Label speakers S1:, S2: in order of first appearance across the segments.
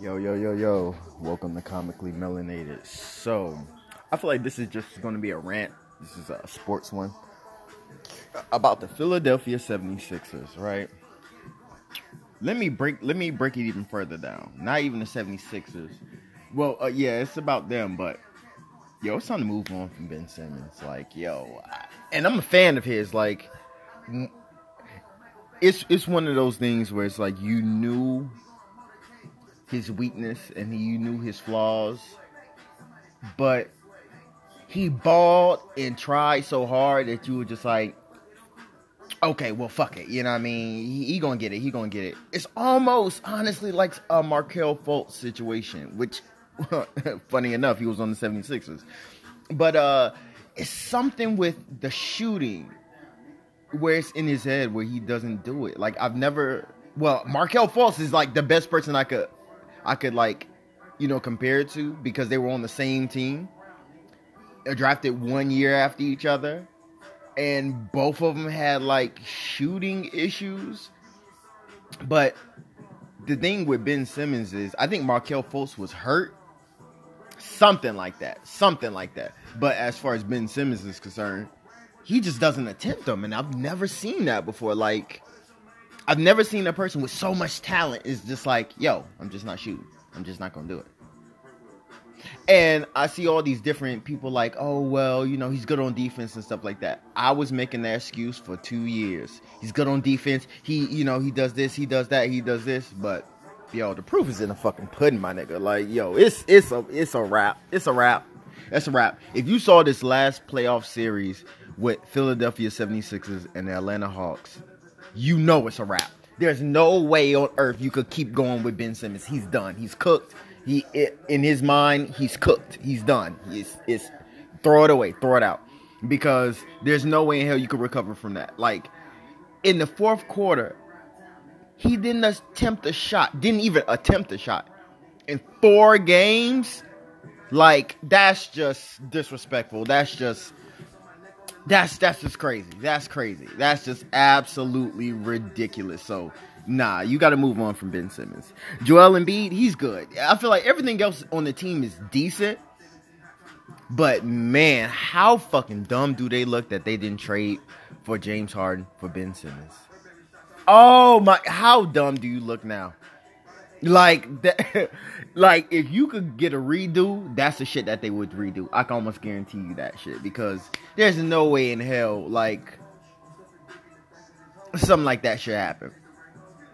S1: Yo, yo, yo, yo. Welcome to Comically Melanated. So, I feel like this is just going to be a rant. This is a sports one. About the Philadelphia 76ers, right? Let me break let me break it even further down. Not even the 76ers. Well, uh, yeah, it's about them, but yo, it's time to move on from Ben Simmons. Like, yo, I, and I'm a fan of his. Like, it's it's one of those things where it's like you knew his weakness and he, knew his flaws, but he balled and tried so hard that you were just like, okay, well, fuck it. You know what I mean? He, he gonna get it. He gonna get it. It's almost honestly like a Markelle Fultz situation, which, funny enough, he was on the 76ers. But uh, it's something with the shooting where it's in his head where he doesn't do it. Like I've never. Well, Markelle Fultz is like the best person I could, I could like, you know, compare it to because they were on the same team, They're drafted one year after each other, and both of them had like shooting issues. But the thing with Ben Simmons is, I think Markelle Fultz was hurt, something like that, something like that. But as far as Ben Simmons is concerned, he just doesn't attempt them, and I've never seen that before. Like, I've never seen a person with so much talent is just like, yo, I'm just not shooting. I'm just not gonna do it. And I see all these different people like, oh well, you know, he's good on defense and stuff like that. I was making that excuse for two years. He's good on defense. He, you know, he does this, he does that, he does this, but yo, the proof is in the fucking pudding, my nigga. Like, yo, it's it's a it's a wrap. It's a wrap. That's a wrap. If you saw this last playoff series with Philadelphia 76ers and the Atlanta Hawks, you know it's a wrap. There's no way on earth you could keep going with Ben Simmons. He's done. He's cooked. He in his mind, he's cooked. He's done. He's it's throw it away, throw it out. Because there's no way in hell you could recover from that. Like in the fourth quarter, he didn't attempt a shot. Didn't even attempt a shot. In four games, like that's just disrespectful. That's just that's that's just crazy. That's crazy. That's just absolutely ridiculous. So nah, you got to move on from Ben Simmons. Joel Embiid, he's good. I feel like everything else on the team is decent. But man, how fucking dumb do they look that they didn't trade for James Harden for Ben Simmons? Oh my, how dumb do you look now? Like that, like if you could get a redo, that's the shit that they would redo. I can almost guarantee you that shit because there's no way in hell like something like that should happen.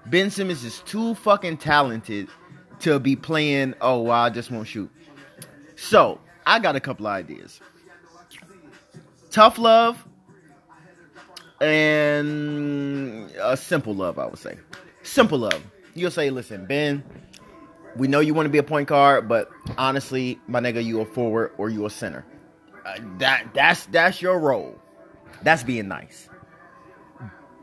S1: Ben Simmons is too fucking talented to be playing. Oh, well, I just won't shoot. So I got a couple ideas. Tough love and a simple love, I would say. Simple love you'll say, listen, Ben, we know you want to be a point guard, but honestly, my nigga, you a forward or you a center. Uh, that that's that's your role. That's being nice.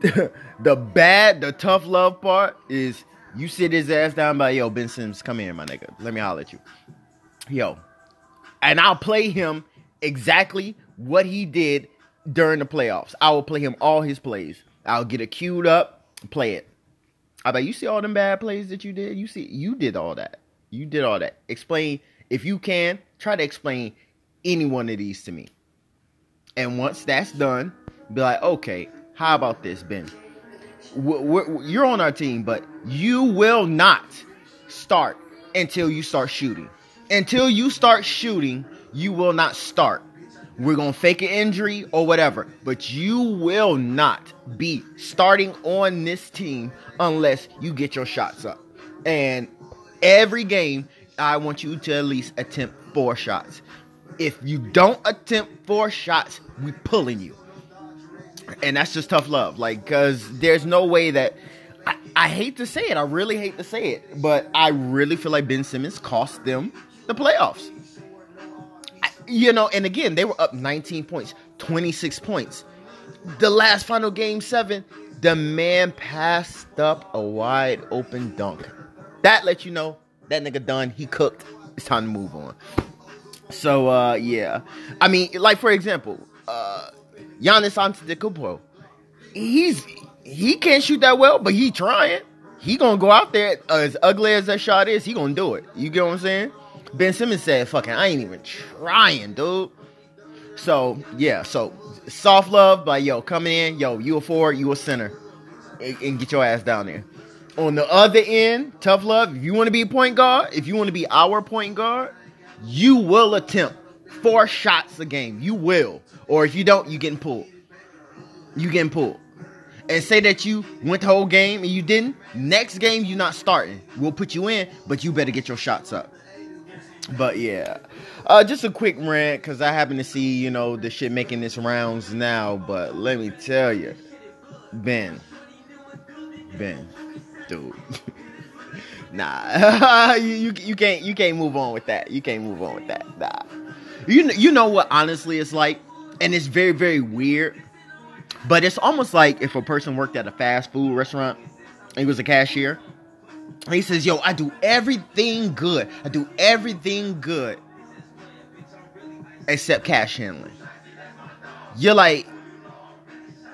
S1: the bad, the tough love part is you sit his ass down by yo Ben Simmons, come here, my nigga. Let me holler at you, yo, and I'll play him exactly what he did during the playoffs. I will play him all his plays. I'll get it queued up, play it. I bet you see all them bad plays that you did. You see, you did all that. You did all that. Explain if you can. Try to explain any one of these to me. And once that's done, be like, okay, how about this, Ben? We're, you're on our team, but you will not start until you start shooting. Until you start shooting, you will not start. We're going to fake an injury or whatever, but you will not be starting on this team unless you get your shots up. And every game, I want you to at least attempt four shots. If you don't attempt four shots, we pulling you. And that's just tough love. Like, cause there's no way that I, I hate to say it. I really hate to say it, but I really feel like Ben Simmons cost them the playoffs you know, and again, they were up 19 points, 26 points. The last final game seven, the man passed up a wide open dunk. That lets you know that nigga done. He cooked. It's time to move on. So uh yeah. I mean, like for example, uh Giannis Antetokounmpo. He's he can't shoot that well, but he trying. he gonna go out there as ugly as that shot is. He gonna do it. You get what I'm saying? Ben Simmons said, "Fucking, I ain't even trying, dude." So yeah, so soft love by yo coming in, yo, you a forward, you a center, and, and get your ass down there. On the other end, tough love. If you want to be a point guard, if you want to be our point guard, you will attempt four shots a game. You will, or if you don't, you getting pulled. You getting pulled. And say that you went the whole game and you didn't. Next game, you're not starting. We'll put you in, but you better get your shots up. But yeah, uh, just a quick rant because I happen to see you know the shit making this rounds now. But let me tell you, Ben, Ben, dude, nah, you, you you can't you can't move on with that. You can't move on with that. Nah, you you know what? Honestly, it's like, and it's very very weird. But it's almost like if a person worked at a fast food restaurant and he was a cashier. He says, Yo, I do everything good. I do everything good except cash handling. You're like,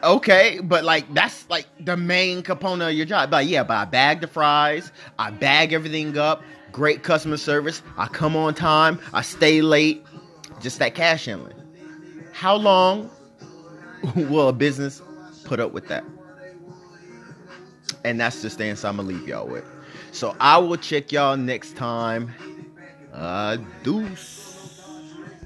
S1: okay, but like that's like the main component of your job. But yeah, but I bag the fries, I bag everything up, great customer service, I come on time, I stay late, just that cash handling. How long will a business put up with that? And that's the stance I'm gonna leave y'all with. So I will check y'all next time. Uh, deuce.